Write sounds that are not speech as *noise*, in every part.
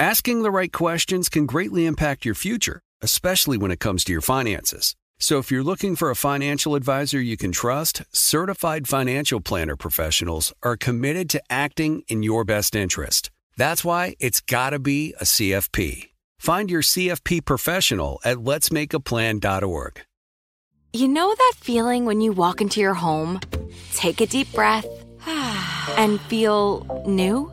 Asking the right questions can greatly impact your future, especially when it comes to your finances. So if you're looking for a financial advisor you can trust, certified financial planner professionals are committed to acting in your best interest. That's why it's got to be a CFP. Find your CFP professional at letsmakeaplan.org. You know that feeling when you walk into your home, take a deep breath, *sighs* and feel new?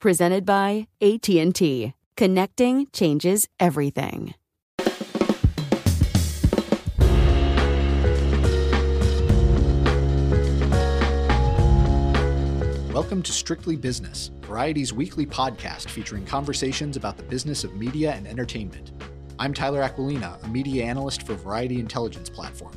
Presented by AT&T. Connecting changes everything. Welcome to Strictly Business, Variety's weekly podcast featuring conversations about the business of media and entertainment. I'm Tyler Aquilina, a media analyst for Variety Intelligence Platform.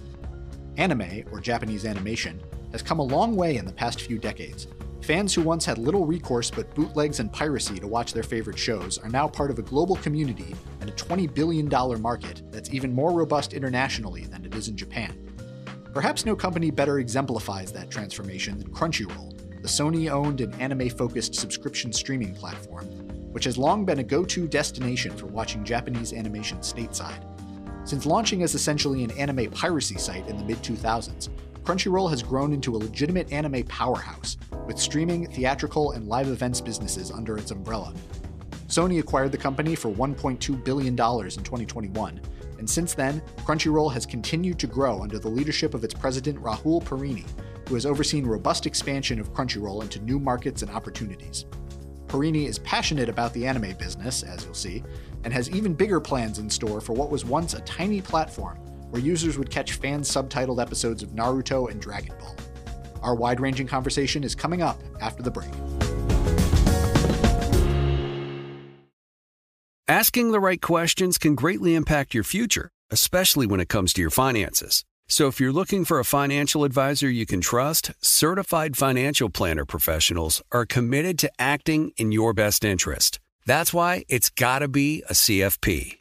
Anime, or Japanese animation, has come a long way in the past few decades. Fans who once had little recourse but bootlegs and piracy to watch their favorite shows are now part of a global community and a $20 billion market that's even more robust internationally than it is in Japan. Perhaps no company better exemplifies that transformation than Crunchyroll, the Sony owned and anime focused subscription streaming platform, which has long been a go to destination for watching Japanese animation stateside. Since launching as essentially an anime piracy site in the mid 2000s, Crunchyroll has grown into a legitimate anime powerhouse, with streaming, theatrical, and live events businesses under its umbrella. Sony acquired the company for $1.2 billion in 2021, and since then, Crunchyroll has continued to grow under the leadership of its president Rahul Purini, who has overseen robust expansion of Crunchyroll into new markets and opportunities. Purini is passionate about the anime business, as you'll see, and has even bigger plans in store for what was once a tiny platform where users would catch fan subtitled episodes of Naruto and Dragon Ball. Our wide ranging conversation is coming up after the break. Asking the right questions can greatly impact your future, especially when it comes to your finances. So if you're looking for a financial advisor you can trust, certified financial planner professionals are committed to acting in your best interest. That's why it's got to be a CFP.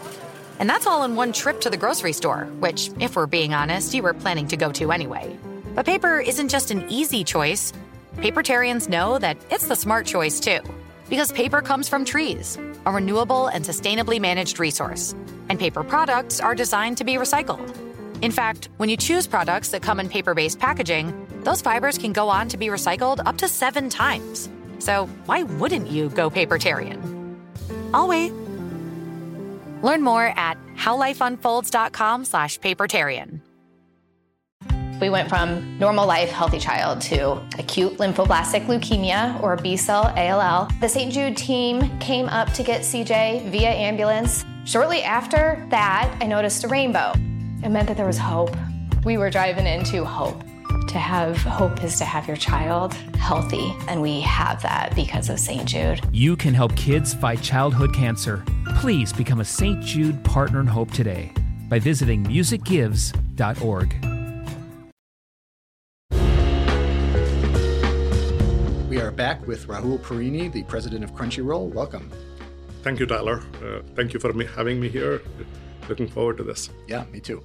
And that's all in one trip to the grocery store, which, if we're being honest, you were planning to go to anyway. But paper isn't just an easy choice. Papertarians know that it's the smart choice too. Because paper comes from trees, a renewable and sustainably managed resource. And paper products are designed to be recycled. In fact, when you choose products that come in paper based packaging, those fibers can go on to be recycled up to seven times. So why wouldn't you go papertarian? I'll wait. Learn more at howlifeunfolds.com slash papertarian. We went from normal life, healthy child to acute lymphoblastic leukemia or B cell ALL. The St. Jude team came up to get CJ via ambulance. Shortly after that, I noticed a rainbow. It meant that there was hope. We were driving into hope. To have hope is to have your child healthy, and we have that because of St. Jude. You can help kids fight childhood cancer. Please become a St. Jude Partner in Hope today by visiting musicgives.org. We are back with Rahul Purini, the president of Crunchyroll. Welcome. thank you, Tyler. Uh, thank you for me, having me here. Looking forward to this. Yeah, me too.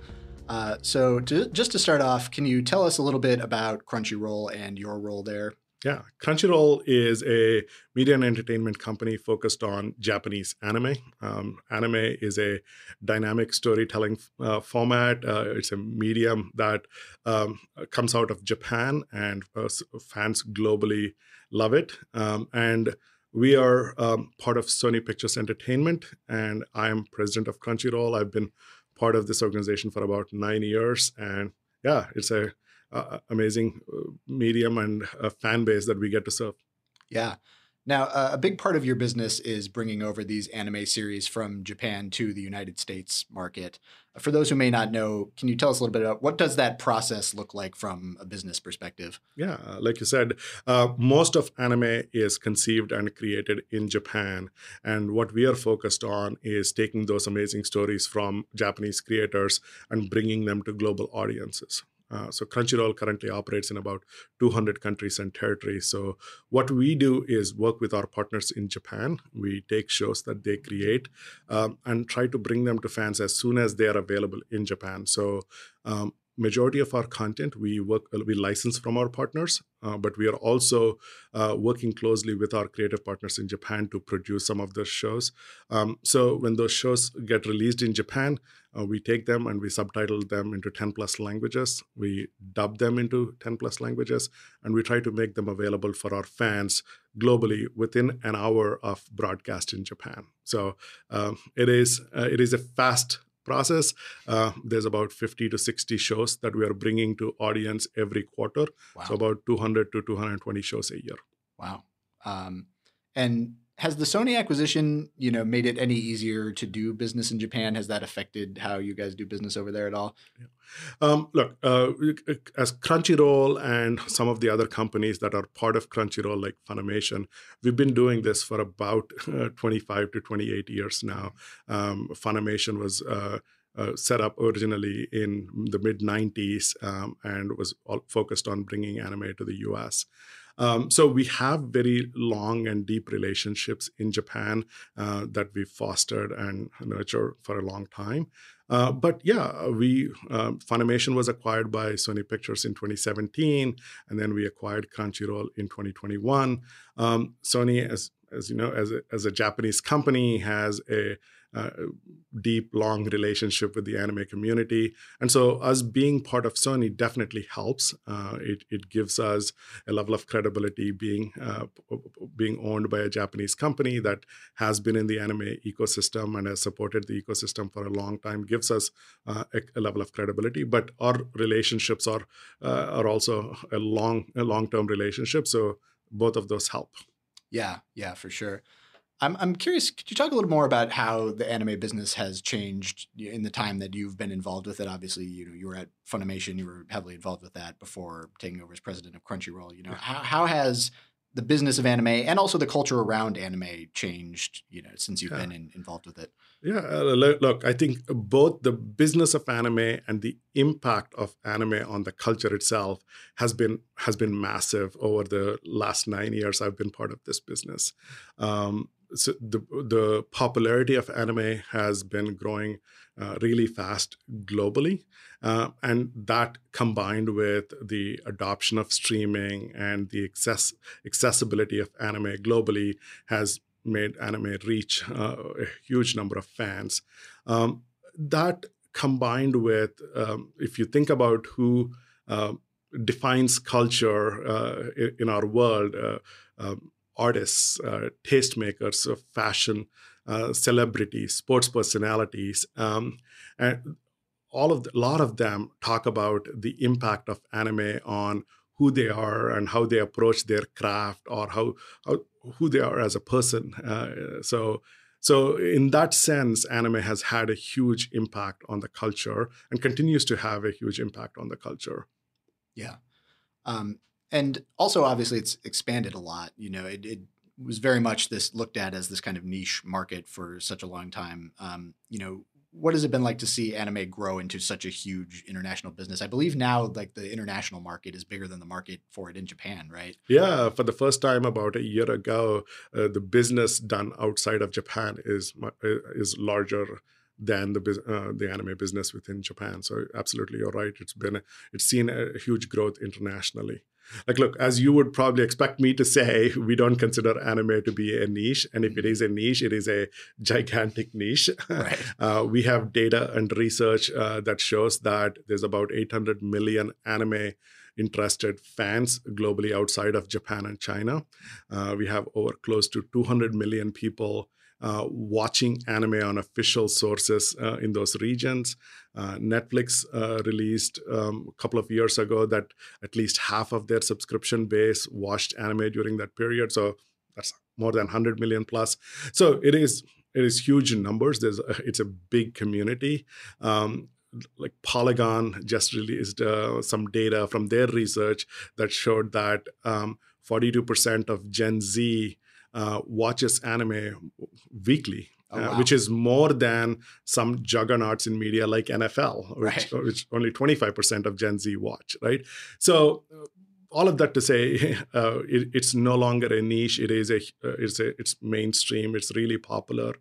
Uh, so, to, just to start off, can you tell us a little bit about Crunchyroll and your role there? Yeah, Crunchyroll is a media and entertainment company focused on Japanese anime. Um, anime is a dynamic storytelling uh, format. Uh, it's a medium that um, comes out of Japan, and uh, fans globally love it. Um, and we are um, part of Sony Pictures Entertainment, and I am president of Crunchyroll. I've been part of this organization for about nine years, and yeah, it's a uh, amazing uh, medium and a fan base that we get to serve. Yeah. Now, uh, a big part of your business is bringing over these anime series from Japan to the United States market. For those who may not know, can you tell us a little bit about what does that process look like from a business perspective? Yeah, like you said, uh, most of anime is conceived and created in Japan, and what we are focused on is taking those amazing stories from Japanese creators and bringing them to global audiences. Uh, so Crunchyroll currently operates in about 200 countries and territories. So what we do is work with our partners in Japan. We take shows that they create um, and try to bring them to fans as soon as they are available in Japan. So um, majority of our content we work we license from our partners uh, but we are also uh, working closely with our creative partners in japan to produce some of those shows. Um, so when those shows get released in japan uh, we take them and we subtitle them into 10 plus languages. We dub them into 10 plus languages and we try to make them available for our fans globally within an hour of broadcast in japan. So um, it is uh, it is a fast process. Uh, there's about 50 to 60 shows that we are bringing to audience every quarter. Wow. So about 200 to 220 shows a year. Wow. Um, and has the Sony acquisition, you know, made it any easier to do business in Japan? Has that affected how you guys do business over there at all? Yeah. Um, look, uh, as Crunchyroll and some of the other companies that are part of Crunchyroll, like Funimation, we've been doing this for about uh, 25 to 28 years now. Um, Funimation was uh, uh, set up originally in the mid 90s um, and was focused on bringing anime to the US. Um, so we have very long and deep relationships in Japan uh, that we've fostered and nurtured for a long time. Uh, but yeah, we uh, Funimation was acquired by Sony Pictures in 2017, and then we acquired Crunchyroll in 2021. Um, Sony, as as you know, as a, as a Japanese company, has a uh, deep, long relationship with the anime community. And so, us being part of Sony definitely helps. Uh, it, it gives us a level of credibility being uh, being owned by a Japanese company that has been in the anime ecosystem and has supported the ecosystem for a long time. Gives us uh, a, a, level of credibility. But our relationships are uh, are also a long a long term relationship. So both of those help. Yeah, yeah, for sure. I'm I'm curious. Could you talk a little more about how the anime business has changed in the time that you've been involved with it? Obviously, you know you were at Funimation. You were heavily involved with that before taking over as president of Crunchyroll. You know how how has the business of anime and also the culture around anime changed? You know since you've yeah. been in, involved with it. Yeah, uh, look, I think both the business of anime and the impact of anime on the culture itself has been has been massive over the last nine years. I've been part of this business. Um, so the the popularity of anime has been growing uh, really fast globally, uh, and that combined with the adoption of streaming and the access accessibility of anime globally has made anime reach uh, a huge number of fans. Um, that combined with, um, if you think about who uh, defines culture uh, in our world. Uh, um, artists, uh, tastemakers of fashion, uh, celebrities, sports personalities, um, and all of a lot of them talk about the impact of anime on who they are and how they approach their craft or how, how who they are as a person. Uh, so so in that sense, anime has had a huge impact on the culture and continues to have a huge impact on the culture. Yeah. Um, and also obviously it's expanded a lot. You know, it, it, was very much this looked at as this kind of niche market for such a long time. Um, you know, what has it been like to see anime grow into such a huge international business? I believe now, like the international market is bigger than the market for it in Japan, right? Yeah, for the first time about a year ago, uh, the business done outside of Japan is uh, is larger than the uh, the anime business within Japan. So absolutely, you're right. It's been a, it's seen a huge growth internationally. Like, look, as you would probably expect me to say, we don't consider anime to be a niche. And if it is a niche, it is a gigantic niche. Right. *laughs* Uh, we have data and research uh, that shows that there's about 800 million anime interested fans globally outside of Japan and China. Uh, we have over close to 200 million people uh, watching anime on official sources uh, in those regions. Uh, Netflix uh, released um, a couple of years ago that at least half of their subscription base watched anime during that period. So that's more than 100 million plus. So it is it is huge in numbers. There's a, it's a big community. Um, like Polygon just released uh, some data from their research that showed that um, 42% of Gen Z uh, watches anime weekly. Oh, uh, which is more than some juggernauts in media like NFL, *laughs* which, right. which only 25% of Gen Z watch, right? So, uh, all of that to say, *laughs* uh, it, it's no longer a niche. It is a, uh, it's a, it's mainstream. It's really popular,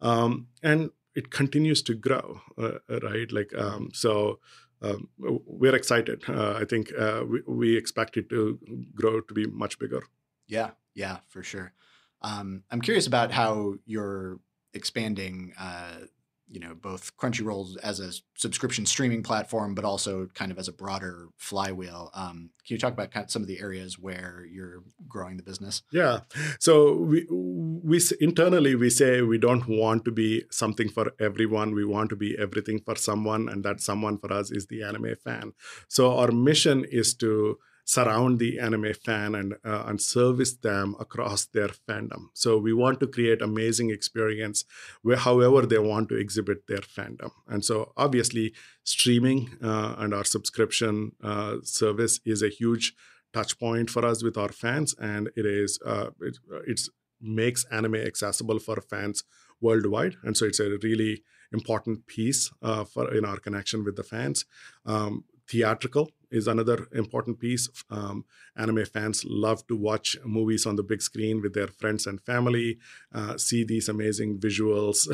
um, and it continues to grow, uh, right? Like, um, so um, we're excited. I think we, we expect it to grow to be much bigger. Yeah, yeah, for sure. Um, I'm curious about how you're expanding, uh, you know, both Crunchyroll as a subscription streaming platform, but also kind of as a broader flywheel. Um, can you talk about kind of some of the areas where you're growing the business? Yeah. So we we internally we say we don't want to be something for everyone. We want to be everything for someone, and that someone for us is the anime fan. So our mission is to surround the anime fan and uh, and service them across their fandom. So we want to create amazing experience where however they want to exhibit their fandom. And so obviously streaming uh, and our subscription uh, service is a huge touch point for us with our fans, and it is uh, it, it's makes anime accessible for fans worldwide, and so it's a really important piece uh, for in our connection with the fans. Um, theatrical is another important piece. Um, anime fans love to watch movies on the big screen with their friends and family, uh, see these amazing visuals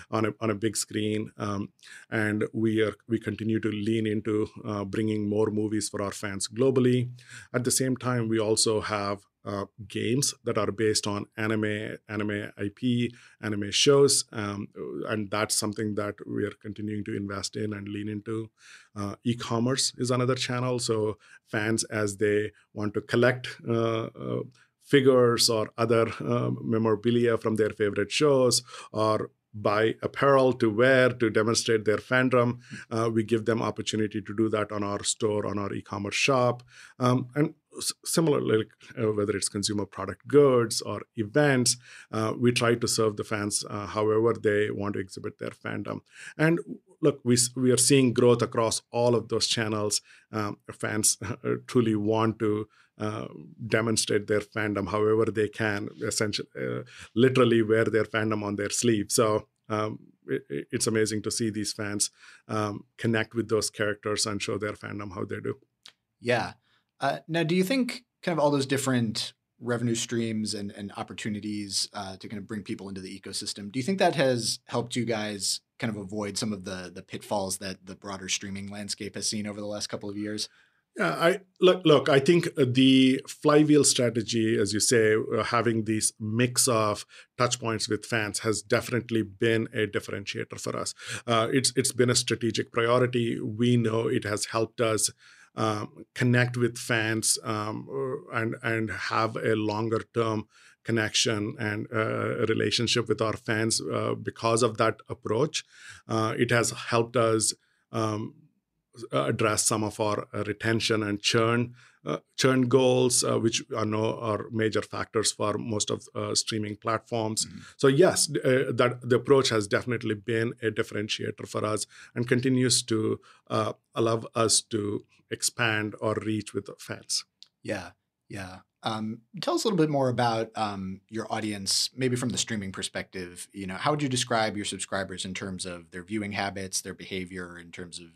*laughs* on a on a big screen, um, and we are we continue to lean into uh, bringing more movies for our fans globally. At the same time, we also have uh, games that are based on anime, anime IP, anime shows, um, and that's something that we are continuing to invest in and lean into. Uh, e-commerce is another channel, so fans as they want to collect. Uh, uh figures or other um, memorabilia from their favorite shows or buy apparel to wear to demonstrate their fandom. Uh, we give them opportunity to do that on our store, on our e-commerce shop, um, and similarly, uh, whether it's consumer product goods or events, uh, we try to serve the fans uh, however they want to exhibit their fandom. And look, we, we are seeing growth across all of those channels. Um, fans *laughs* uh, truly want to uh, demonstrate their fandom however they can, essentially, uh, literally wear their fandom on their sleeve. So um, it, it's amazing to see these fans um, connect with those characters and show their fandom how they do. Yeah. Uh, now, do you think kind of all those different revenue streams and, and opportunities uh, to kind of bring people into the ecosystem, do you think that has helped you guys kind of avoid some of the the pitfalls that the broader streaming landscape has seen over the last couple of years? Yeah, I look. Look, I think the flywheel strategy, as you say, uh, having this mix of touch points with fans has definitely been a differentiator for us. Uh, it's it's been a strategic priority. We know it has helped us um, connect with fans um, and and have a longer term connection and uh, relationship with our fans uh, because of that approach. Uh, it has helped us um, address some of our uh, retention and churn uh, churn goals, uh, which I know are major factors for most of uh, streaming platforms. Mm-hmm. So yes, uh, that the approach has definitely been a differentiator for us and continues to allow us to expand or reach with the fans. Yeah, yeah. Um, tell us a little bit more about um, your audience, maybe from the streaming perspective. You know, how would you describe your subscribers in terms of their viewing habits, their behavior, in terms of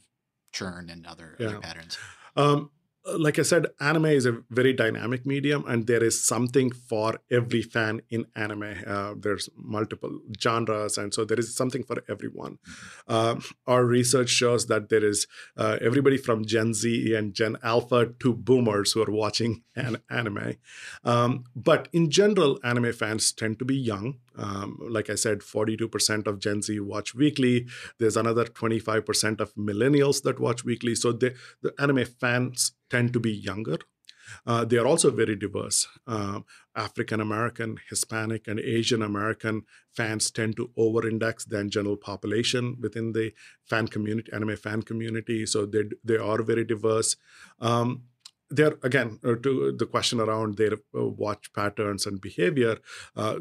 churn and other, yeah. other patterns? Um, like I said, anime is a very dynamic medium, and there is something for every fan in anime. Uh, there's multiple genres, and so there is something for everyone. Uh, our research shows that there is uh, everybody from Gen Z and Gen Alpha to boomers who are watching an anime. Um, but in general, anime fans tend to be young. Um, like I said, 42% of Gen Z watch weekly. There's another 25% of millennials that watch weekly. So the anime fans tend to be younger. Uh, they are also very diverse. Uh, African American, Hispanic, and Asian American fans tend to over index than general population within the fan community, anime fan community. So they, they are very diverse. Um, they're again uh, to the question around their uh, watch patterns and behavior uh,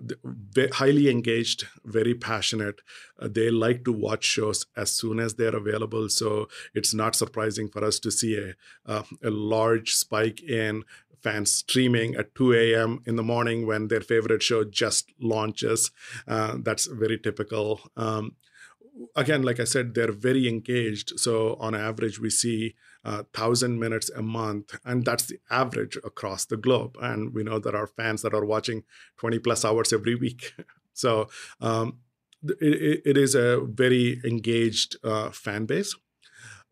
highly engaged very passionate uh, they like to watch shows as soon as they're available so it's not surprising for us to see a, uh, a large spike in fans streaming at 2 a.m. in the morning when their favorite show just launches. Uh, that's very typical. Um, again, like I said, they're very engaged. So on average, we see uh, thousand minutes a month, and that's the average across the globe. And we know there are fans that are watching 20 plus hours every week. *laughs* so um, it, it is a very engaged uh, fan base.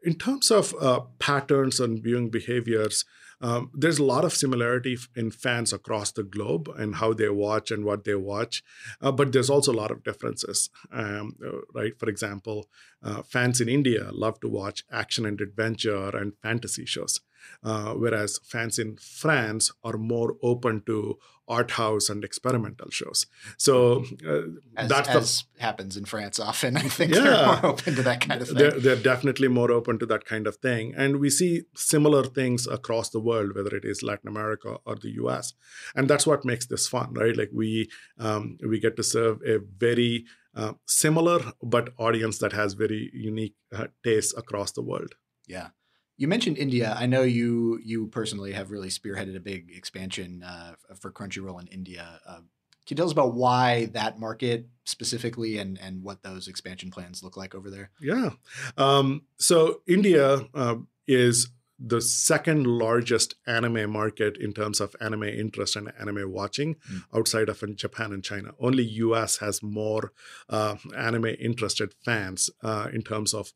In terms of uh, patterns and viewing behaviors, um, there's a lot of similarity in fans across the globe and how they watch and what they watch, uh, but there's also a lot of differences. Um, uh, right? For example, uh, fans in India love to watch action and adventure and fantasy shows uh, whereas fans in France are more open to art house and experimental shows. So uh, as, that's as the, happens in France often. I think yeah, they're more open to that kind of thing. They're, they're, definitely more open to that kind of thing, and we see similar things across the world, whether it is Latin America or the U.S. And that's what makes this fun, right? Like we um, we get to serve a very uh, similar but audience that has very unique uh, tastes across the world. Yeah. You mentioned India. I know you you personally have really spearheaded a big expansion uh, for Crunchyroll in India. Uh, can you tell us about why that market specifically and and what those expansion plans look like over there? Yeah. Um, so India uh, is the second largest anime market in terms of anime interest and anime watching mm. outside of Japan and China. Only US has more uh, anime interested fans uh, in terms of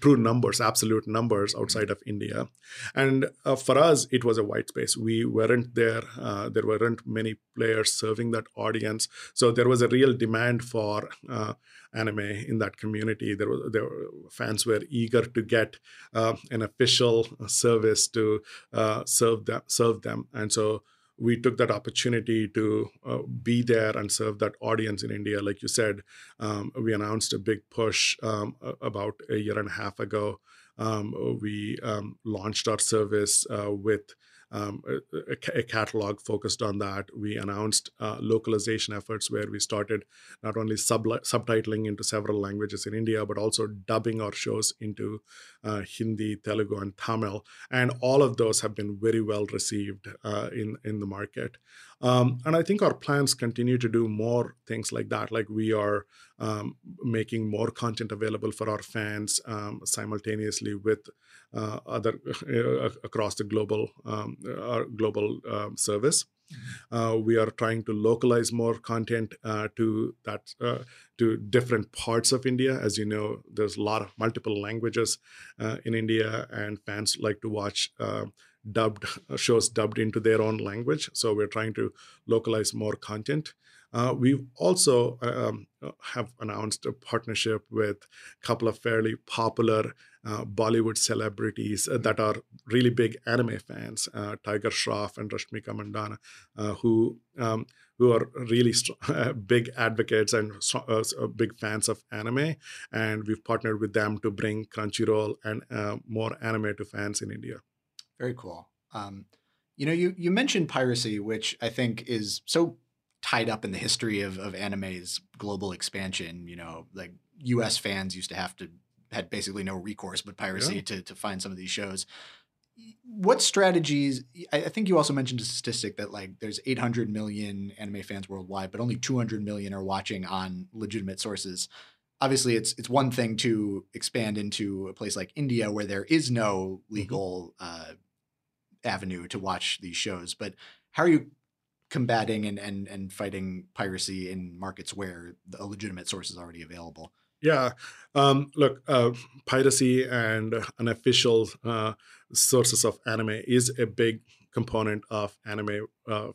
true numbers, absolute numbers outside of India. And uh, for us, it was a white space. We weren't there. Uh, there weren't many players serving that audience. So there was a real demand for uh, anime in that community. There, were, there were, fans were eager to get uh, an official service to serve them, serve them. And so we took that opportunity to uh, be there and serve that audience in India. Like you said, um, we announced a big push um, about a year and a half ago. Um, we um, launched our service uh, with um, a, a, catalog focused on that. We announced uh, localization efforts where we started not only sub- subtitling into several languages in India, but also dubbing our shows into uh, Hindi, Telugu, and Tamil. And all of those have been very well received uh, in, in the market. Um, and I think our plans continue to do more things like that. Like we are um, making more content available for our fans um, simultaneously with other uh, across the global um, our global um, service. Mm-hmm. Uh, we are trying to localize more content uh, to that uh, to different parts of India. As you know, there's a lot of multiple languages uh, in India, and fans like to watch dubbed shows dubbed into their own language. So we're trying to localize more content. Uh, we also um, have announced a partnership with a couple of fairly popular uh, Bollywood celebrities uh, that are really big anime fans, uh, Tiger Shroff and Rashmika Mandanna, uh, who um, who are really st- *laughs* big advocates and uh, big fans of anime. And we've partnered with them to bring Crunchyroll and more anime to fans in India. Very cool. Um, you know, you you mentioned piracy, which I think is so tied up in the history of of anime's global expansion. You know, like U.S. fans used to have to had basically no recourse but piracy yeah. to to find some of these shows. what strategies I, think you also mentioned a statistic that like there's 800 million anime fans worldwide but only 200 million are watching on legitimate sources obviously it's it's one thing to expand into a place like india where there is no mm-hmm. legal mm-hmm. uh, avenue to watch these shows but how are you combating and, and, and fighting piracy in markets where a legitimate source is already available yeah. Um, look, uh, piracy and unofficial uh, sources of anime is a big component of anime uh,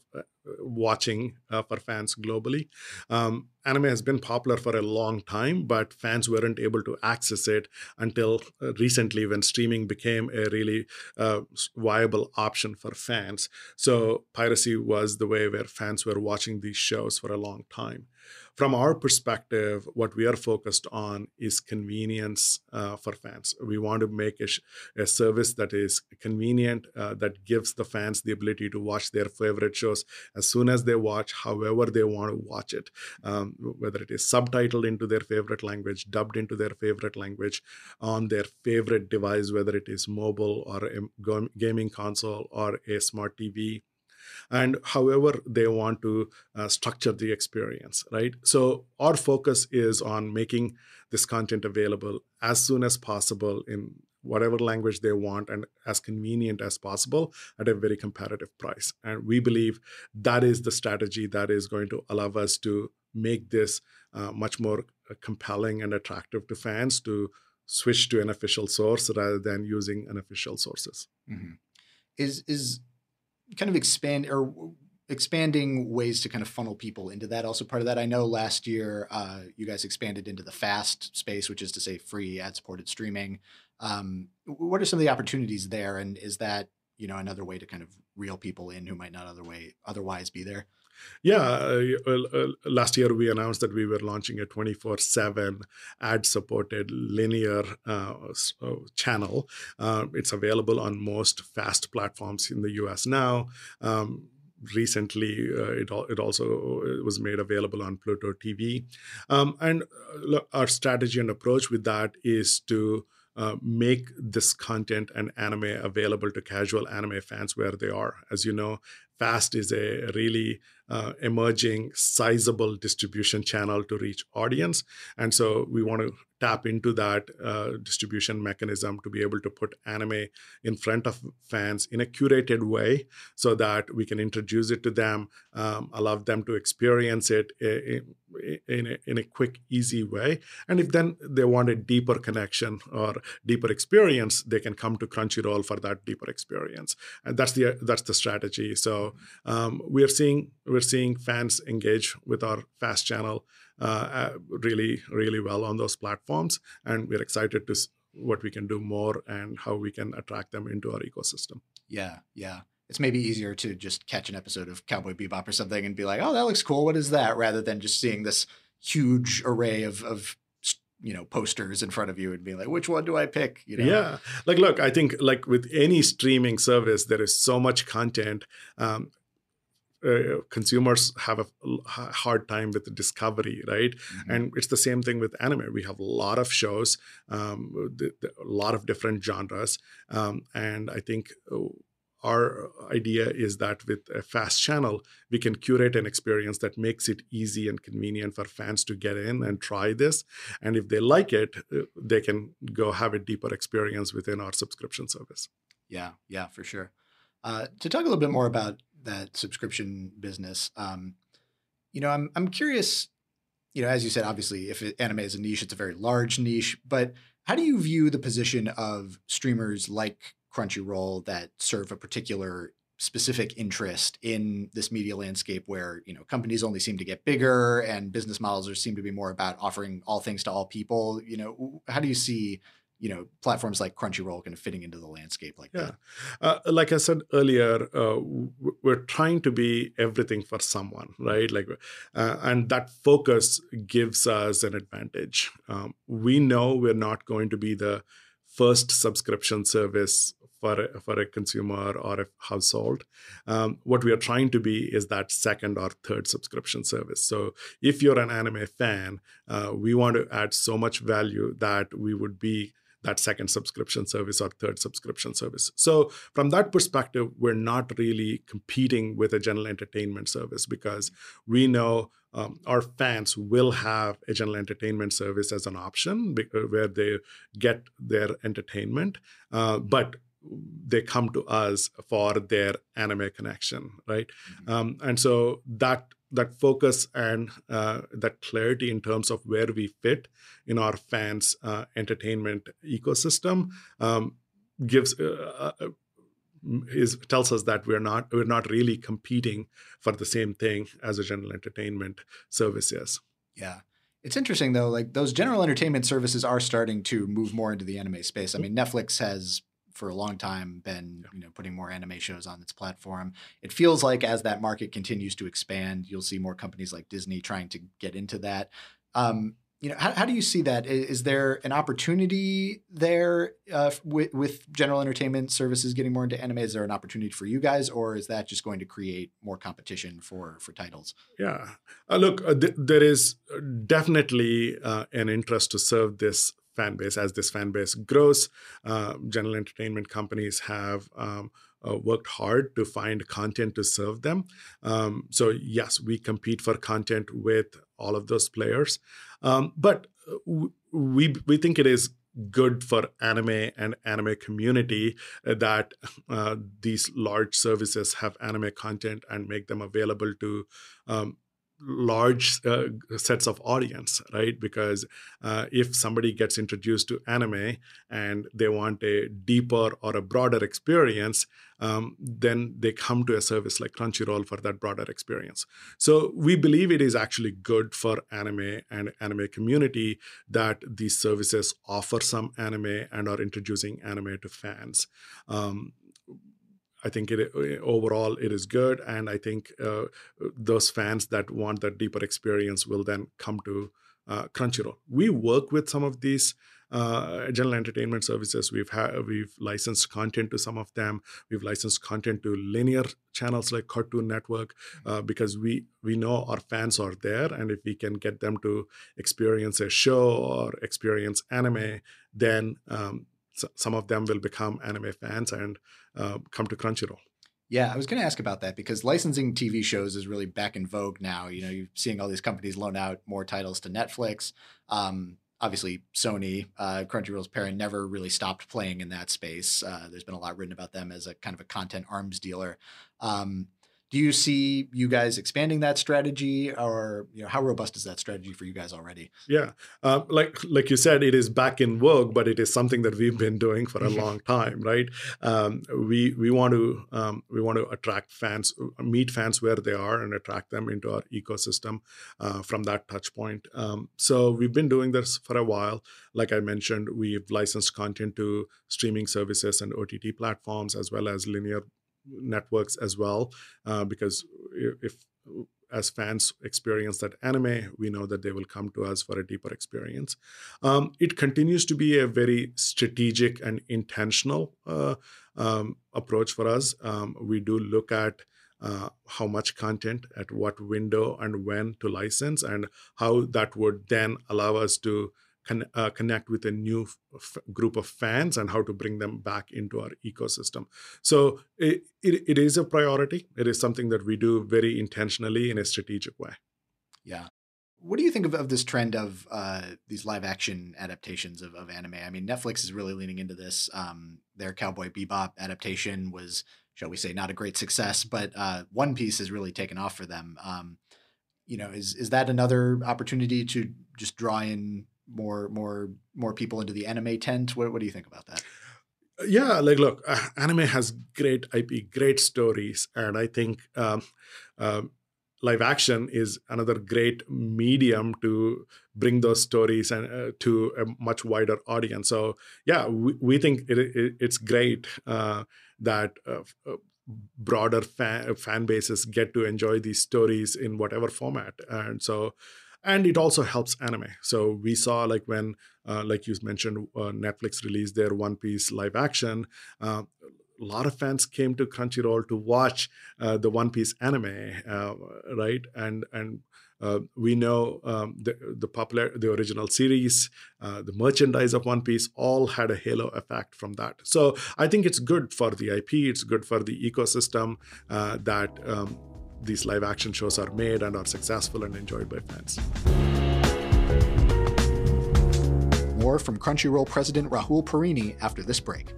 watching uh, for fans globally. Um, anime has been popular for a long time, but fans weren't able to access it until uh, recently when streaming became a really uh, viable option for fans. So, piracy was the way where fans were watching these shows for a long time from our perspective, what we are focused on is convenience uh, for fans. We want to make a, sh- a service that is convenient, uh, that gives the fans the ability to watch their favorite shows as soon as they watch, however they want to watch it, um, whether it is subtitled into their favorite language, dubbed into their favorite language, on their favorite device, whether it is mobile or a gaming console or a smart TV and however they want to uh, structure the experience, right? So our focus is on making this content available as soon as possible in whatever language they want and as convenient as possible at a very competitive price. And we believe that is the strategy that is going to allow us to make this uh, much more uh, compelling and attractive to fans to switch to an official source rather than using unofficial sources. Mm-hmm. Is is kind of expand or expanding ways to kind of funnel people into that. Also part of that i know last year uh, you guys expanded into the fast space which is to say free ad supported streaming. Um, what are some of the opportunities there? And is that you know another way to kind of reel people in who might not other way otherwise be there yeah, uh, uh, uh, last year we announced that we were launching a 24 7 ad supported linear uh, uh channel. Uh, it's available on most fast platforms in the US now. Um, recently it, it also was made available on pluto tv um, and our strategy and approach with that is to uh, make this content and anime available to casual anime fans where they are. As you know, Fast is a really uh, emerging, sizable distribution channel to reach audience, and so we want to tap into that uh, distribution mechanism to be able to put anime in front of fans in a curated way so that we can introduce it to them, um, allow them to experience it in, in, a, in a quick, easy way. And if then they want a deeper connection or deeper experience, they can come to Crunchyroll for that deeper experience. And that's the that's the strategy. So um, we're seeing we're seeing fans engage with our fast channel really, really well on those platforms. And we're excited to what we can do more and how we can attract them into our ecosystem. Yeah, yeah. It's maybe easier to just catch an episode of Cowboy Bebop or something and be like, "Oh, that looks cool. What is that?" Rather than just seeing this huge array of of you know posters in front of you and being like which one do i pick you know yeah like look i think like with any streaming service there is so much content um, uh, consumers have a hard time with the discovery, right? Mm-hmm. And it's the same thing with anime. We have a lot of shows, um, the, the, a lot of different genres, um, and I think uh, our idea is that with a fast channel, we can curate an experience that makes it easy and convenient for fans to get in and try this. And if they like it, uh, they can go have a deeper experience within our subscription service. Yeah, yeah, for sure. Uh, to talk a little bit more about that subscription business. Um, you know, I'm I'm curious. You know, as you said, obviously, if anime is a niche, it's a very large niche. But how do you view the position of streamers like Crunchyroll that serve a particular specific interest in this media landscape where you know companies only seem to get bigger and business models are, seem to be more about offering all things to all people you know how do you see you know platforms like Crunchyroll kind of fitting into the landscape like yeah. that. Uh, like I said earlier, uh, we're trying to be everything for someone, right? Like, uh, and that focus gives us an advantage. Um, we know we're not going to be the first subscription service for a, for a consumer or a household. Um, what we are trying to be is that second or third subscription service. So if you're an anime fan, uh, we want to add so much value that we would be that second subscription service or third subscription service. So, from that perspective, we're not really competing with a general entertainment service because we know um, our fans will have a general entertainment service as an option uh, where they get their entertainment. Uh, but they come to us for their anime connection, right? Mm-hmm. Um, and so that that focus and uh, that clarity in terms of where we fit in our fans' uh, entertainment ecosystem um, gives uh, uh is tells us that we're not we're not really competing for the same thing as a general entertainment service is. Yeah. It's interesting though, like those general entertainment services are starting to move more into the anime space. I mean, Netflix has for a long time been you know putting more anime shows on its platform. It feels like as that market continues to expand, you'll see more companies like Disney trying to get into that. Um, you know, how, how do you see that? Is there an opportunity there uh, with, with general entertainment services getting more into anime? Is there an opportunity for you guys, or is that just going to create more competition for for titles? Yeah, uh, look, uh, th- there is definitely uh, an interest to serve this fan base. As this fan base grows, uh, general entertainment companies have um, uh, worked hard to find content to serve them. Um, so yes, we compete for content with all of those players, um, but we we think it is good for anime and anime community that uh, these large services have anime content and make them available to um, large uh, sets of audience right? Because uh, if somebody gets introduced to anime and they want a deeper or a broader experience um, then they come to a service like crunchyroll for that broader experience. So we believe it is actually good for anime and anime community that these services offer some anime and are introducing anime to fans. Um, I think it overall it is good, and I think uh, those fans that want that deeper experience will then come to uh, Crunchyroll. We work with some of these uh, general entertainment services. We've had we've licensed content to some of them. We've licensed content to linear channels like Cartoon Network uh, because we we know our fans are there, and if we can get them to experience a show or experience anime, then um, some of them will become anime fans and uh, come to Crunchyroll. Yeah, I was going to ask about that because licensing TV shows is really back in vogue now. You know, you're seeing all these companies loan out more titles to Netflix. Um, obviously, Sony, uh, Crunchyroll's parent, never really stopped playing in that space. Uh, there's been a lot written about them as a kind of a content arms dealer. Um, do you see you guys expanding that strategy or you know how robust is that strategy for you guys already? Yeah uh, like like you said it is back in work, but it is something that we've been doing for a long time right? Um, we we want to um, we want to attract fans meet fans where they are and attract them into our ecosystem uh, from that touch point. Um, so we've been doing this for a while. Like i mentioned we've licensed content to streaming services and ott platforms as well as linear networks as well uh, because if as fans experience that anime, we know that they will come to us for a deeper experience. Um, it continues to be a very strategic and intentional uh, um, approach for us. Um, we do look at uh, how much content, at what window, and when to license, and how that would then allow us to con- uh, connect with a new f- group of fans and how to bring them back into our ecosystem. So it, it, it is a priority. It is something that we do very intentionally in a strategic way. Yeah. What do you think of, of this trend of uh, these live action adaptations of, of anime? I mean, Netflix is really leaning into this. Um, their Cowboy Bebop adaptation was, shall we say, not a great success, but uh, One Piece has really taken off for them. Um, you know, is is that another opportunity to just draw in more more more people into the anime tent. What what do you think about that? Yeah, like look, uh, anime has great IP, great stories, and I think um, um, live action is another great medium to bring those stories and uh, to a much wider audience. So yeah, we, we think it, it, it's great uh, that uh, uh broader fan, fan bases get to enjoy these stories in whatever format, and so and it also helps anime so we saw like when uh, like you mentioned uh, netflix released their one piece live action uh, a lot of fans came to crunchyroll to watch uh, the one piece anime uh, right and and Uh, we know um, the the popular the original series, uh, the merchandise of One Piece, all had a halo effect from that. So I think it's good for the IP. It's good for the ecosystem uh, that um, these live action shows are made and are successful and enjoyed by fans. More from Crunchyroll president Rahul Purini after this break.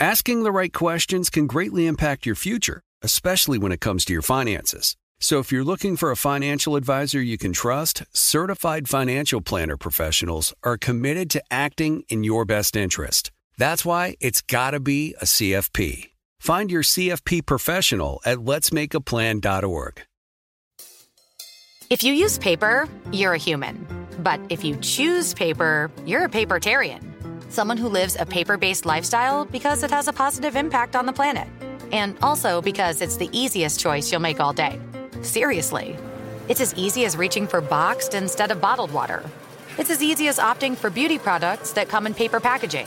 Asking the right questions can greatly impact your future, especially when it comes to your finances. So if you're looking for a financial advisor you can trust, certified financial planner professionals are committed to acting in your best interest. That's why it's got to be a CFP. Find your CFP professional at letsmakeaplan.org. If you use paper, you're a human. But if you choose paper, you're a papertarian. Someone who lives a paper based lifestyle because it has a positive impact on the planet. And also because it's the easiest choice you'll make all day. Seriously. It's as easy as reaching for boxed instead of bottled water. It's as easy as opting for beauty products that come in paper packaging.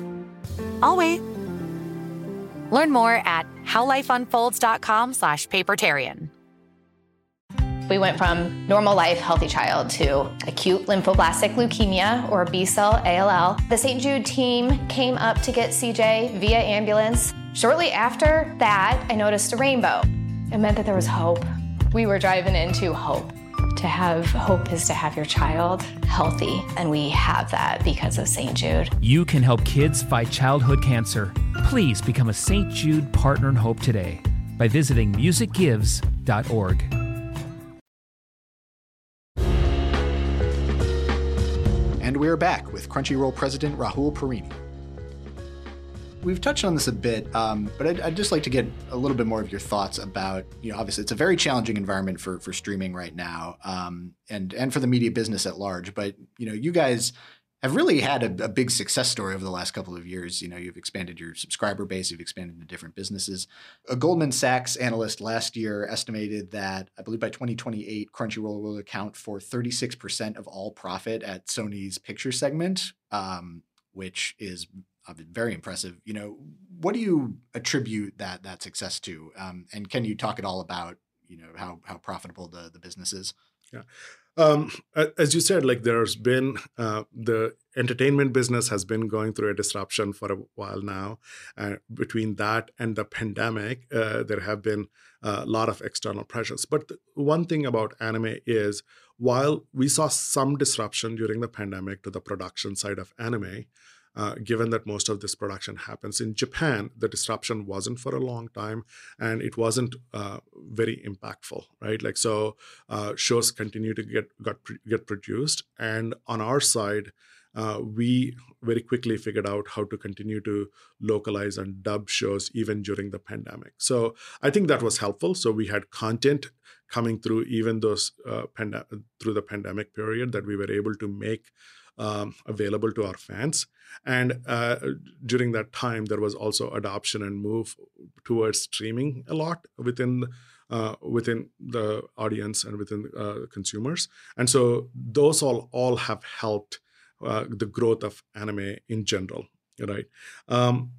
I'll wait. Learn more at howlifeunfolds.com slash papertarian. We went from normal life, healthy child to acute lymphoblastic leukemia or B cell ALL. The St. Jude team came up to get CJ via ambulance. Shortly after that, I noticed a rainbow. It meant that there was hope. We were driving into hope. To have hope is to have your child healthy, and we have that because of St. Jude. You can help kids fight childhood cancer. Please become a St. Jude Partner in Hope today by visiting musicgives.org. And we're back with Crunchyroll president Rahul Purini. We've touched on this a bit, um, but I'd, I'd, just like to get a little bit more of your thoughts about, you know, obviously it's a very challenging environment for for streaming right now, um, and and for the media business at large. But you know, you guys have really had a, a, big success story over the last couple of years. You know, you've expanded your subscriber base, you've expanded into different businesses. A Goldman Sachs analyst last year estimated that I believe by 2028, Crunchyroll will account for 36% of all profit at Sony's picture segment, um, which is very impressive. You know, what do you attribute that that success to? Um, and can you talk at all about you know how how profitable the the business is? Yeah. Um, as you said, like there's been uh, the entertainment business has been going through a disruption for a while now. Uh, between that and the pandemic, uh, there have been a lot of external pressures. But one thing about anime is while we saw some disruption during the pandemic to the production side of anime, uh, given that most of this production happens in Japan, the disruption wasn't for a long time and it wasn't uh, very impactful, right? Like, so uh, shows continue to get, got, get produced. And on our side, uh, we very quickly figured out how to continue to localize and dub shows even during the pandemic. So I think that was helpful. So we had content coming through even those uh, pand- through the pandemic period that we were able to make um, available to our fans. And uh, during that time, there was also adoption and move towards streaming a lot within uh, within the audience and within uh, consumers. And so those all all have helped uh, the growth of anime in general, right? Um,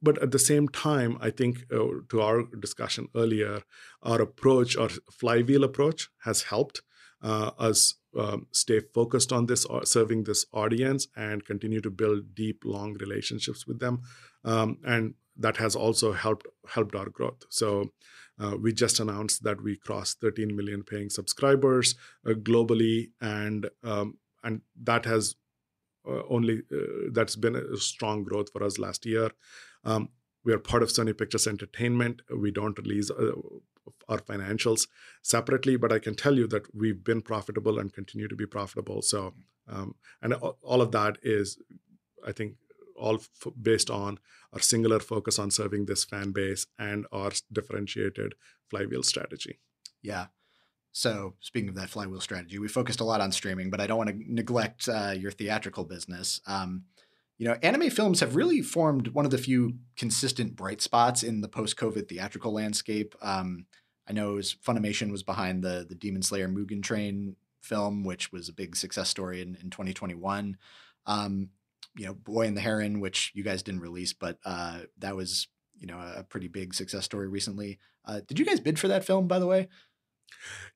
but at the same time, I think uh, to our discussion earlier, our approach, our flywheel approach, has helped uh, us um, stay focused on this, uh, serving this audience, and continue to build deep, long relationships with them. Um, and that has also helped helped our growth. So. Uh, we just announced that we crossed 13 million paying subscribers uh, globally, and um, and that has uh, only uh, that's been a strong growth for us last year. Um, we are part of Sony Pictures Entertainment. We don't release uh, our financials separately, but I can tell you that we've been profitable and continue to be profitable. So, um, and all of that is, I think, all f- based on our singular focus on serving this fan base and our differentiated flywheel strategy. Yeah. So, speaking of that flywheel strategy, we focused a lot on streaming, but I don't want to neglect uh, your theatrical business. Um, you know, anime films have really formed one of the few consistent bright spots in the post-COVID theatrical landscape. Um, I know was, Funimation was behind the the Demon Slayer Mugen Train film, which was a big success story in, in 2021. Um, you know, Boy and the Heron, which you guys didn't release, but uh, that was you know a pretty big success story recently. Uh, did you guys bid for that film, by the way?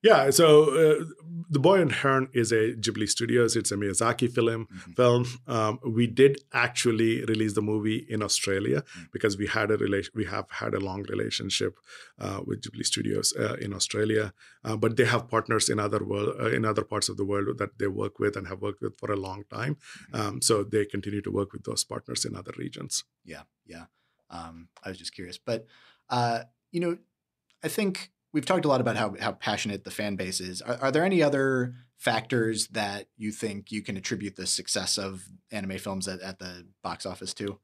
Yeah, so uh, The Boy and Heron is a Ghibli Studios. It's a Miyazaki film. Mm-hmm. Film. Um, we did actually release the movie in Australia mm-hmm. because we had a relation. We have had a long relationship uh, with Ghibli Studios uh, in Australia, uh, but they have partners in other world uh, in other parts of the world that they work with and have worked with for a long time. Mm-hmm. Um, so they continue to work with those partners in other regions. Yeah, yeah. Um, I was just curious, but uh, you know, I think we've talked a lot about how how passionate the fan base is. Are, are, there any other factors that you think you can attribute the success of anime films at, at the box office to?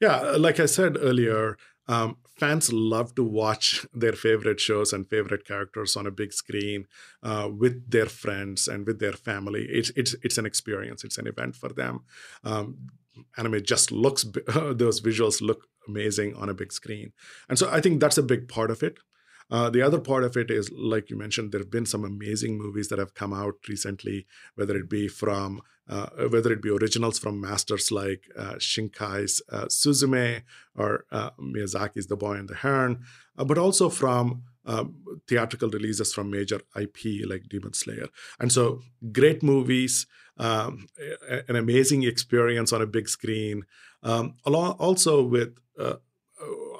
Yeah, uh, like I said earlier, um, fans love to watch their favorite shows and favorite characters on a big screen uh, with their friends and with their family. It's it's it's an experience. It's an event for them. Um, anime just looks *laughs* those visuals look amazing on a big screen, and so I think that's a big part of it. Uh, the other part of it is, like you mentioned, there have been some amazing movies that have come out recently, whether it be from uh, whether it be originals from masters like uh, Shinkai's uh, Suzume or uh, Miyazaki's The Boy and the Heron, uh, but also from um, theatrical releases from major IP like Demon Slayer. And so, great movies, um, an amazing experience on a big screen, um, along also with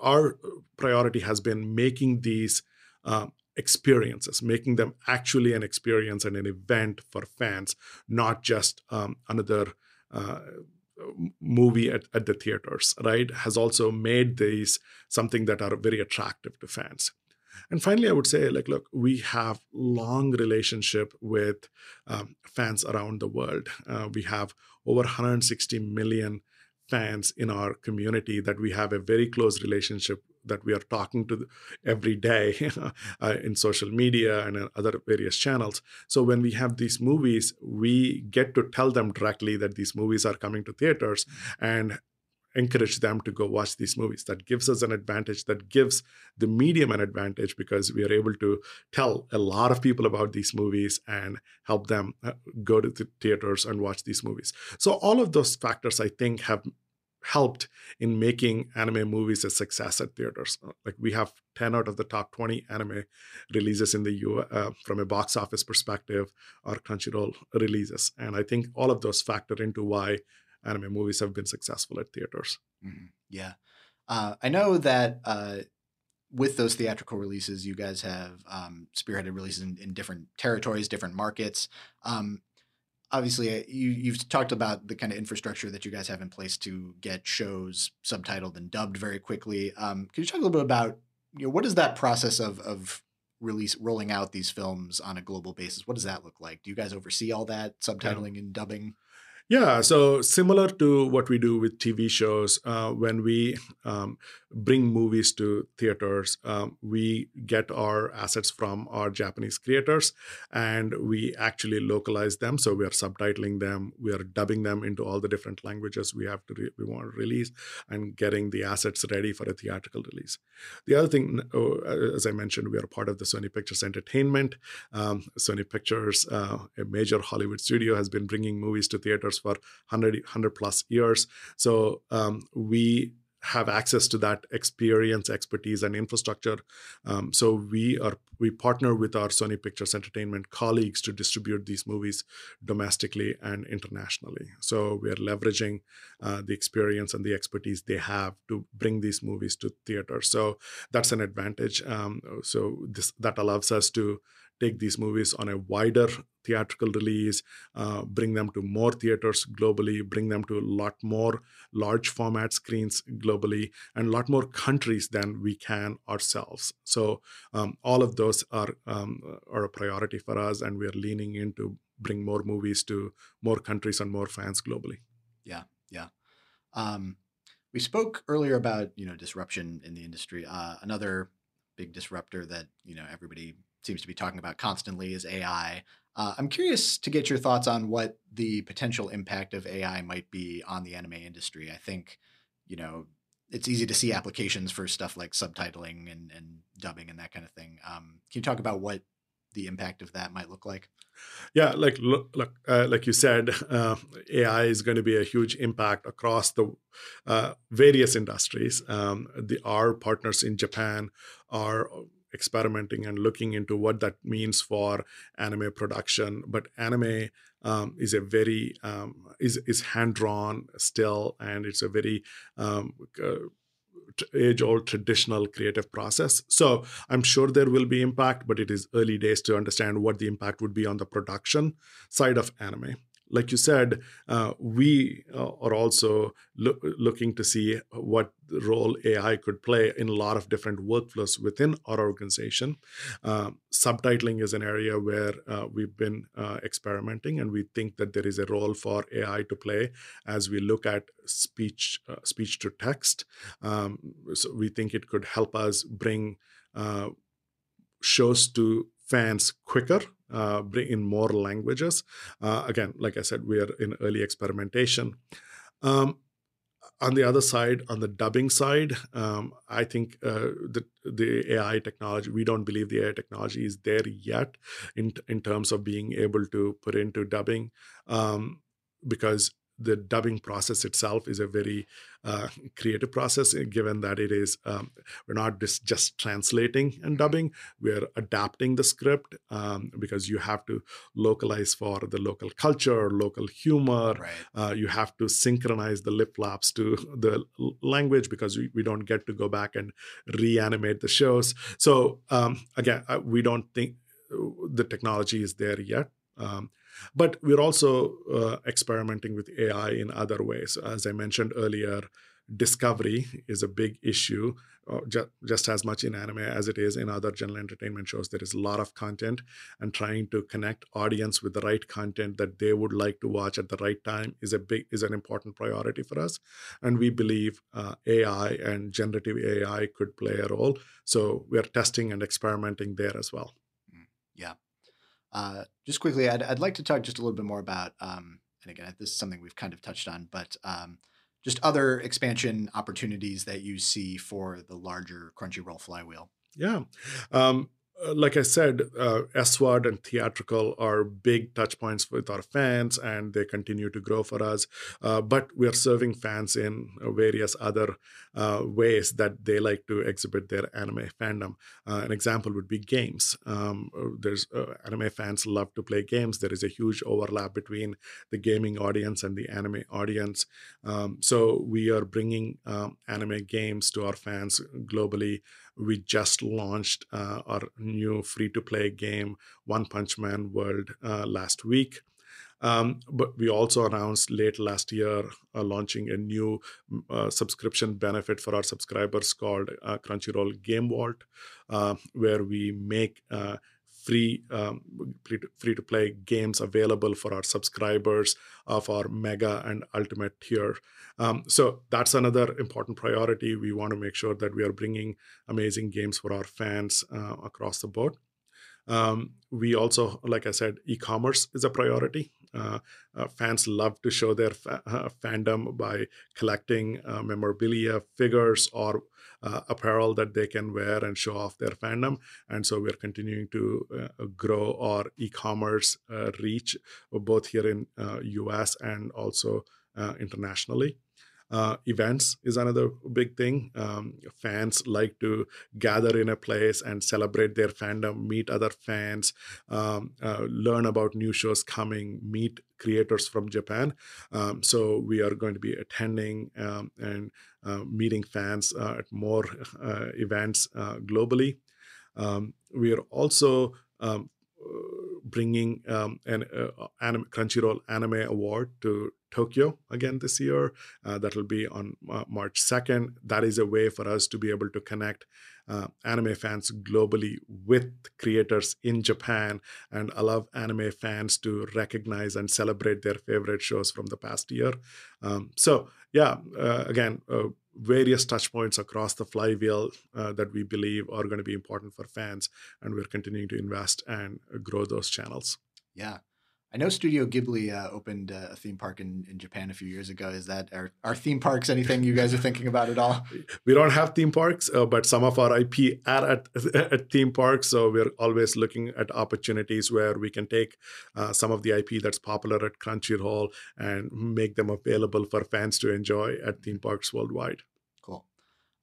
our priority has been making these uh, experiences, making them actually an experience and an event for fans, not just um, another uh, movie at, at the theaters, right? Has also made these something that are very attractive to fans. And finally, I would say, like, look, we have long relationship with um, fans around the world. Uh, we have over 160 million in our community that we have a very close relationship that we are talking to every day *laughs* uh, in social media and other various channels. So when we have these movies, we get to tell them directly that these movies are coming to theaters and encourage them to go watch these movies. That gives us an advantage, that gives the medium an advantage because we are able to tell a lot of people about these movies and help them uh, go to the theaters and watch these movies. So, all of those factors, I think, have helped in making anime movies a success at theaters. Uh, like we have 10 out of the top 20 anime releases in the U uh, from a box office perspective are Crunchyroll releases. And I think all of those factor into why anime movies have been successful at theaters. Mm-hmm. Yeah. Uh, I know that uh, with those theatrical releases, you guys have um, spearheaded releases in, in, different territories, different markets. Um, obviously uh, you you've talked about the kind of infrastructure that you guys have in place to get shows subtitled and dubbed very quickly. Um, could you talk a little bit about you know what is that process of of release rolling out these films on a global basis? What does that look like? Do you guys oversee all that subtitling yeah. and dubbing? Yeah, so similar to what we do with TV shows, uh, when we um, bring movies to theaters, um, we get our assets from our Japanese creators and we actually localize them. So we are subtitling them, we are dubbing them into all the different languages we have to re- we want to release, and getting the assets ready for a theatrical release. The other thing, oh, as I mentioned, we are part of the Sony Pictures Entertainment. Um, Sony Pictures, uh, a major Hollywood studio, has been bringing movies to theaters for 100, 100 plus years. So um, we have access to that experience, expertise, and infrastructure. Um, so we are we partner with our Sony Pictures Entertainment colleagues to distribute these movies domestically and internationally. So we are leveraging uh, the experience and the expertise they have to bring these movies to theaters. So that's an advantage. Um, so this that allows us to take these movies on a wider theatrical release, uh, bring them to more theaters globally, bring them to a lot more large format screens globally, and a lot more countries than we can ourselves. So um, all of those are um, are a priority for us, and we are leaning in to bring more movies to more countries and more fans globally. Yeah, yeah. Um, we spoke earlier about you know disruption in the industry. Uh, another big disruptor that you know everybody seems to be talking about constantly is AI. Uh, I'm curious to get your thoughts on what the potential impact of AI might be on the anime industry. I think, you know, it's easy to see applications for stuff like subtitling and, and dubbing and that kind of thing. Um, can you talk about what the impact of that might look like? Yeah, like look, look uh, like you said, *laughs* uh, AI is going to be a huge impact across the uh, various industries. Um, the our partners in Japan are experimenting and looking into what that means for anime production. But anime um, is a very um, is is hand drawn still, and it's a very um, uh, age old traditional creative process. So I'm sure there will be impact, but it is early days to understand what the impact would be on the production side of anime like you said, uh, we uh, are also lo- looking to see what role AI could play in a lot of different workflows within our organization. Uh, subtitling is an area where uh, we've been uh, experimenting, and we think that there is a role for AI to play as we look at speech uh, speech to text. Um, so we think it could help us bring shows to fans quicker uh, bring in more languages. Uh, again, like I said, we are in early experimentation. Um, on the other side, on the dubbing side, um, I think uh, the the AI technology. We don't believe the AI technology is there yet in in terms of being able to put into dubbing, um, because the dubbing process itself is a very uh, creative process eh, given that it is um, we're not just, just translating and dubbing. We're adapting the script um, because you have to localize for the local culture local humor. Right. uh, you have to synchronize the lip flaps to the language because we, we don't get to go back and reanimate the shows. So um, again uh, we don't think uh, the technology is there yet. Um, but we're also uh, experimenting with AI in other ways. As I mentioned earlier, discovery is a big issue, uh, ju- just as much in anime as it is in other general entertainment shows. There is a lot of content, and trying to connect audience with the right content that they would like to watch at the right time is a big is an important priority for us. And we believe uh, AI and generative AI could play a role. So we are testing and experimenting there as well. Mm, yeah. Uh, just quickly, I'd, I'd like to talk just a little bit more about, um, and again, this is something we've kind of touched on, but um, just other expansion opportunities that you see for the larger Crunchyroll flywheel. Yeah. Um, like I said, uh, and theatrical are big touch points with our fans, and they continue to grow for us. Uh, but we are serving fans in various other uh, ways that they like to exhibit their anime fandom. Uh, an example would be games. Um, there's uh, anime fans love to play games. There is a huge overlap between the gaming audience and the anime audience. Um, so we are bringing um, anime games to our fans globally we just launched uh, our new free to play game, One Punch Man World, uh, last week. Um, but we also announced late last year uh, launching a new uh, subscription benefit for our subscribers called uh, Crunchyroll Game Vault, uh, where we make uh, free um, free to play games available for our subscribers of our mega and ultimate tier. Um, so that's another important priority. We want to make sure that we are bringing amazing games for our fans uh, across the board. Um, we also, like I said, e-commerce is a priority. Uh, uh, fans love to show their fa- uh, fandom by collecting uh, memorabilia, figures, or Uh, apparel that they can wear and show off their fandom. And so we're continuing to uh, grow our e-commerce uh, reach, both here in uh, US and also internationally. Uh, events is another big thing. Um, fans like to gather in a place and celebrate their fandom, meet other fans, um, uh, learn about new shows coming, meet creators from Japan. Um, so we are going to be attending um, and uh, meeting fans uh, at more uh, events uh, globally. Um, we are also um, bringing um, an uh, anime, Crunchyroll Anime Award to Tokyo again this year. Uh, that will be on uh, March 2nd. That is a way for us to be able to connect uh, anime fans globally with creators in Japan and allow anime fans to recognize and celebrate their favorite shows from the past year. Um, so yeah, uh, again, uh, various touch points across the flywheel uh, that we believe are going to be important for fans, and we're continuing to invest and grow those channels. Yeah. I know Studio Ghibli uh, opened a theme park in, in Japan a few years ago. Is that our, our theme parks anything you guys are thinking about at all? *laughs* We don't have theme parks, uh, but some of our IP are at, *laughs* at theme parks. So we're always looking at opportunities where we can take uh, some of the IP that's popular at Crunchyroll and make them available for fans to enjoy at theme parks worldwide.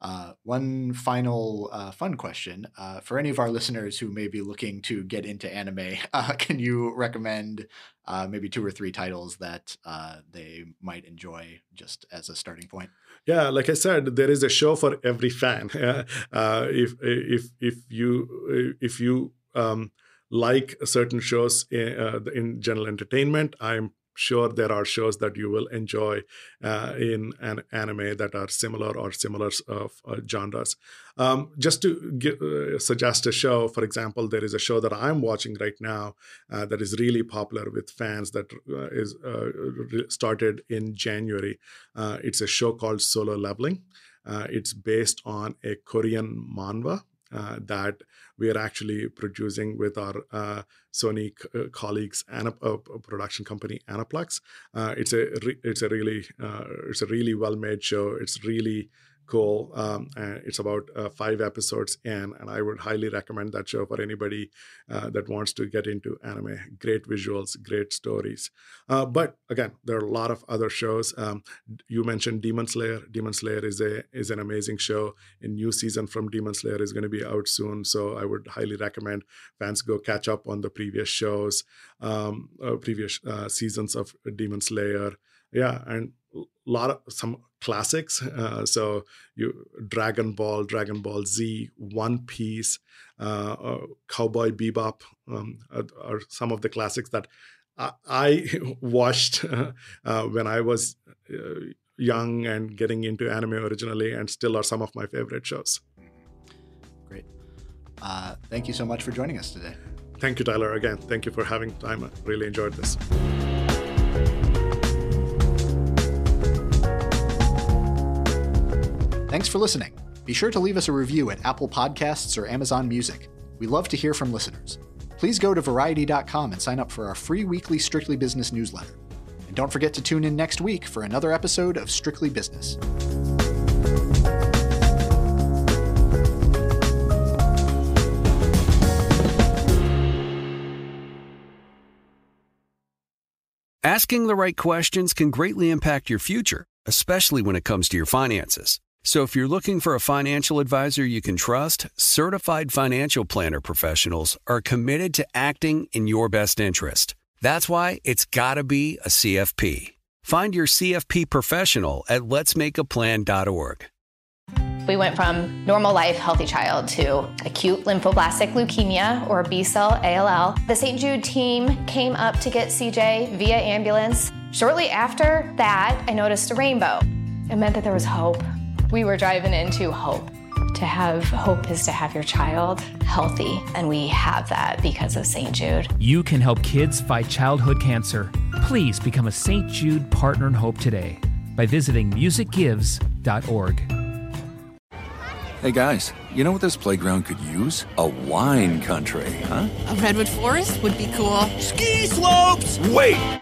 Uh, one final uh, fun question uh, for any of our listeners who may be looking to get into anime, *laughs* uh, can you recommend uh, maybe two or three titles that uh, they might enjoy just as a starting point? Yeah, like I said, there is a show for every fan. *laughs* if if if you if you um, like certain shows in, in general entertainment, I'm sure there are shows that you will enjoy uh, in an anime that are similar or similar of uh, genres. Um, just to give, uh, suggest a show, for example, there is a show that I'm watching right now uh, that is really popular with fans that uh, is uh, started in January. it's a show called Solo Leveling. it's based on a Korean manhwa uh, that we are actually producing with our uh, Sony c- uh, colleagues and a, production company Aniplex. Uh, it's a re- it's a really uh, it's a really well made show. It's really cool. Um, it's about uh, five episodes in, and I would highly recommend that show for anybody uh, that wants to get into anime. Great visuals, great stories. Uh, but again, there are a lot of other shows. Um, you mentioned Demon Slayer. Demon Slayer is a is an amazing show. A new season from Demon Slayer is going to be out soon, so I would highly recommend fans go catch up on the previous shows, um, uh, previous uh, seasons of Demon Slayer yeah and lot of some classics uh, so you dragon ball dragon ball z one piece uh, uh, cowboy bebop um, are, are, some of the classics that i, I *laughs* watched *laughs* uh, when i was uh, young and getting into anime originally and still are some of my favorite shows. Great. Uh, thank you so much for joining us today. Thank you tyler again. Thank you for having time. I really enjoyed this Thanks for listening. Be sure to leave us a review at Apple Podcasts or Amazon Music. We love to hear from listeners. Please go to variety.com and sign up for our free weekly Strictly Business newsletter. And don't forget to tune in next week for another episode of Strictly Business. Asking the right questions can greatly impact your future, especially when it comes to your finances. So if you're looking for a financial advisor you can trust, certified financial planner professionals are committed to acting in your best interest. That's why it's got to be a CFP. Find your CFP professional at letsmakeaplan.org. We went from normal life, healthy child to acute lymphoblastic leukemia or B cell ALL. The St. Jude team came up to get CJ via ambulance. Shortly after that, I noticed a rainbow. It meant that there was hope we were driving into hope. To have hope is to have your child healthy, and we have that because of St. Jude. You can help kids fight childhood cancer. Please become a St. Jude Partner in Hope today by visiting musicgives.org. Hey guys, you know what this playground could use? A wine country, huh? A redwood forest would be cool. Ski slopes! Wait!